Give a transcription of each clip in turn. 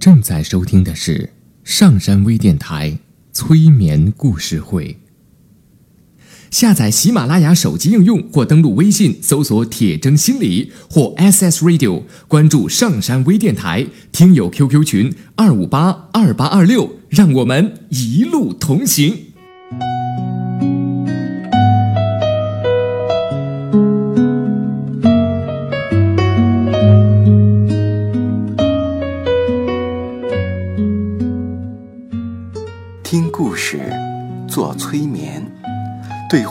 正在收听的是上山微电台催眠故事会。下载喜马拉雅手机应用或登录微信搜索“铁铮心理”或 SS Radio，关注上山微电台听友 QQ 群二五八二八二六，让我们一路同行。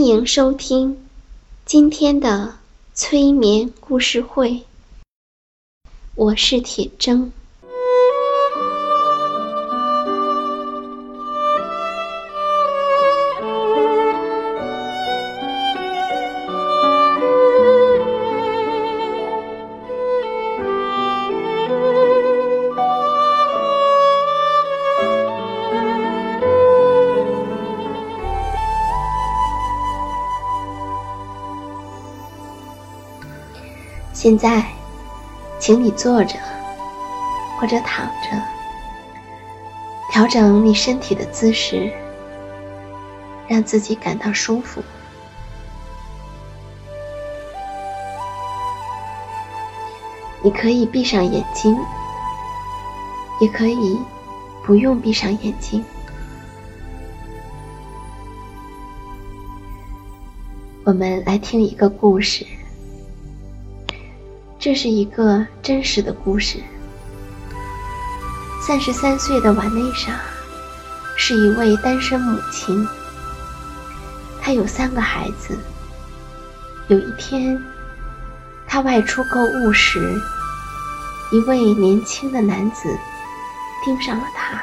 欢迎收听今天的催眠故事会，我是铁铮。现在，请你坐着或者躺着，调整你身体的姿势，让自己感到舒服。你可以闭上眼睛，也可以不用闭上眼睛。我们来听一个故事。这是一个真实的故事。三十三岁的瓦内莎是一位单身母亲，她有三个孩子。有一天，她外出购物时，一位年轻的男子盯上了她，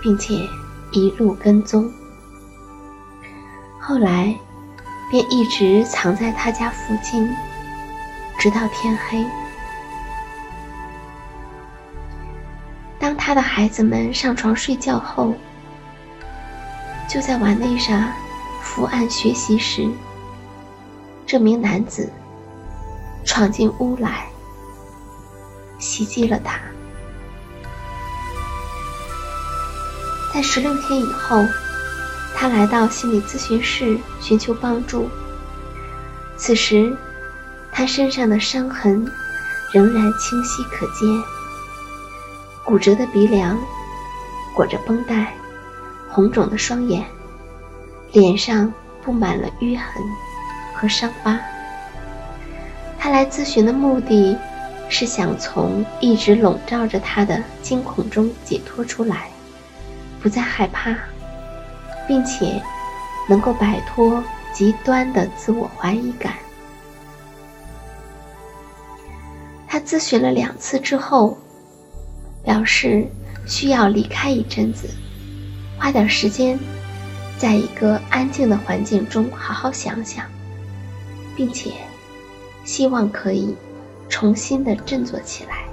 并且一路跟踪。后来，便一直藏在她家附近。直到天黑。当他的孩子们上床睡觉后，就在瓦内莎伏案学习时，这名男子闯进屋来，袭击了他。在十六天以后，他来到心理咨询室寻求帮助。此时。他身上的伤痕仍然清晰可见，骨折的鼻梁，裹着绷带，红肿的双眼，脸上布满了淤痕和伤疤。他来咨询的目的是想从一直笼罩着他的惊恐中解脱出来，不再害怕，并且能够摆脱极端的自我怀疑感。他咨询了两次之后，表示需要离开一阵子，花点时间，在一个安静的环境中好好想想，并且希望可以重新的振作起来。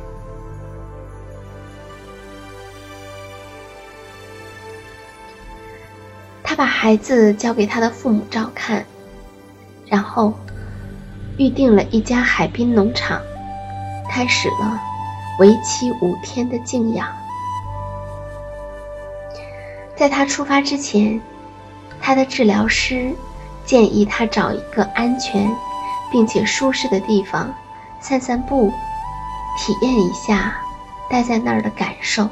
他把孩子交给他的父母照看，然后预定了一家海滨农场。开始了为期五天的静养。在他出发之前，他的治疗师建议他找一个安全并且舒适的地方散散步，体验一下待在那儿的感受。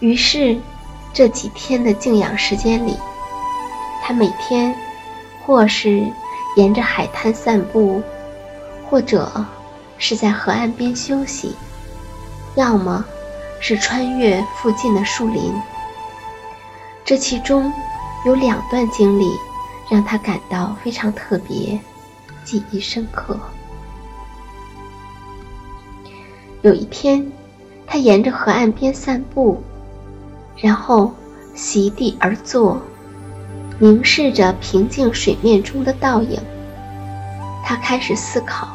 于是，这几天的静养时间里，他每天或是沿着海滩散步，或者。是在河岸边休息，要么是穿越附近的树林。这其中有两段经历让他感到非常特别，记忆深刻。有一天，他沿着河岸边散步，然后席地而坐，凝视着平静水面中的倒影。他开始思考，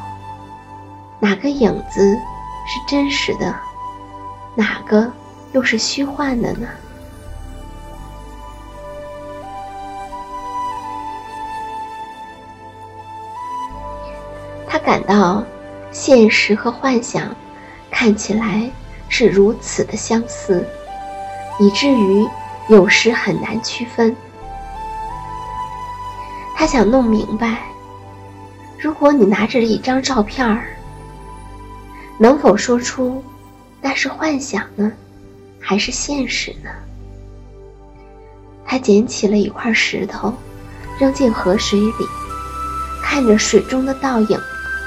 哪个影子是真实的，哪个又是虚幻的呢？他感到现实和幻想。看起来是如此的相似，以至于有时很难区分。他想弄明白：如果你拿着一张照片儿，能否说出那是幻想呢，还是现实呢？他捡起了一块石头，扔进河水里，看着水中的倒影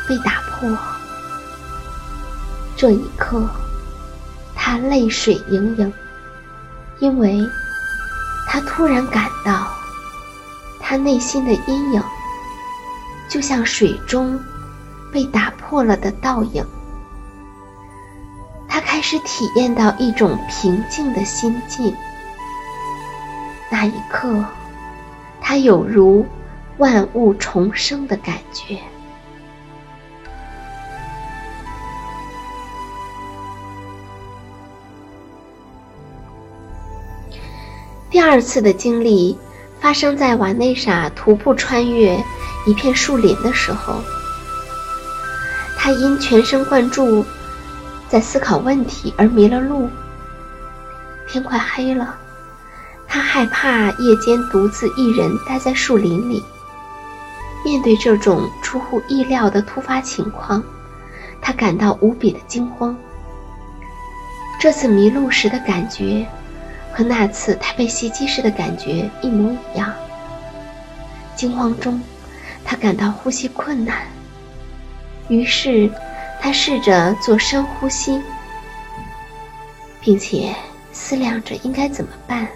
被打破。这一刻，他泪水盈盈，因为他突然感到，他内心的阴影，就像水中被打破了的倒影。是体验到一种平静的心境。那一刻，他有如万物重生的感觉。第二次的经历发生在瓦内莎徒步穿越一片树林的时候。他因全神贯注在思考问题而迷了路。天快黑了，他害怕夜间独自一人待在树林里。面对这种出乎意料的突发情况，他感到无比的惊慌。这次迷路时的感觉。和那次他被袭击时的感觉一模一样。惊慌中，他感到呼吸困难，于是他试着做深呼吸，并且思量着应该怎么办。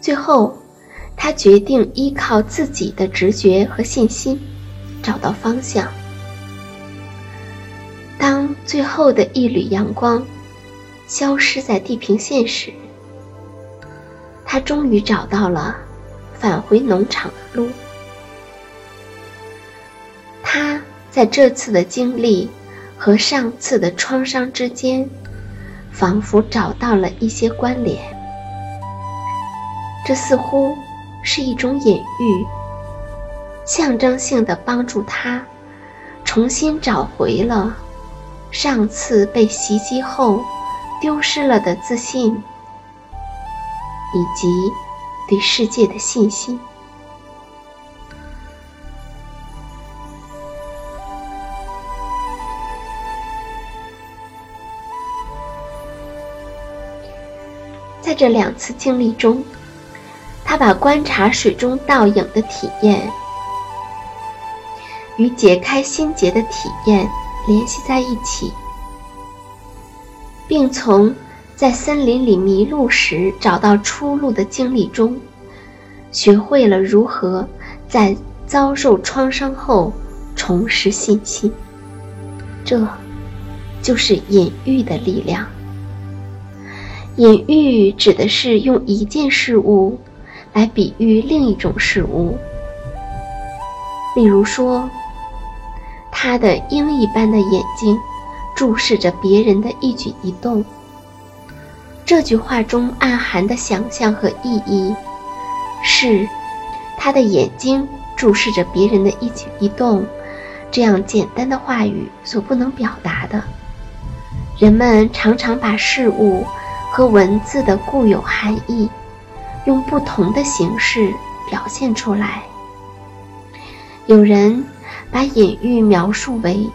最后，他决定依靠自己的直觉和信心，找到方向。当最后的一缕阳光。消失在地平线时，他终于找到了返回农场的路。在这次的经历和上次的创伤之间，仿佛找到了一些关联。这似乎是一种隐喻，象征性的帮助他重新找回了上次被袭击后。丢失了的自信，以及对世界的信心。在这两次经历中，他把观察水中倒影的体验与解开心结的体验联系在一起。并从在森林里迷路时找到出路的经历中，学会了如何在遭受创伤后重拾信心。这，就是隐喻的力量。隐喻指的是用一件事物来比喻另一种事物。例如说，他的鹰一般的眼睛。注视着别人的一举一动。这句话中暗含的想象和意义，是他的眼睛注视着别人的一举一动，这样简单的话语所不能表达的。人们常常把事物和文字的固有含义，用不同的形式表现出来。有人把隐喻描述为。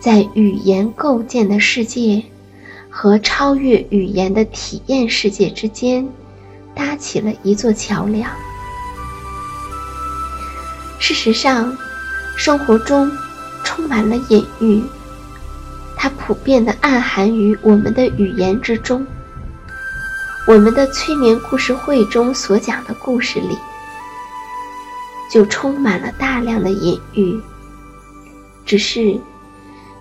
在语言构建的世界和超越语言的体验世界之间，搭起了一座桥梁。事实上，生活中充满了隐喻，它普遍的暗含于我们的语言之中。我们的催眠故事会中所讲的故事里，就充满了大量的隐喻。只是，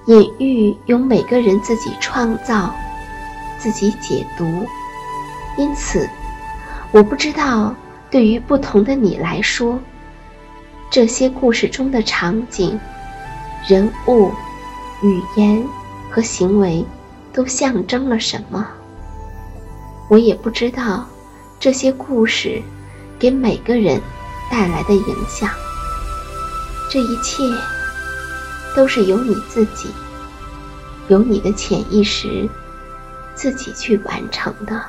隐喻由每个人自己创造、自己解读，因此，我不知道对于不同的你来说，这些故事中的场景、人物、语言和行为都象征了什么。我也不知道这些故事给每个人带来的影响。这一切都是由你自己，由你的潜意识自己去完成的。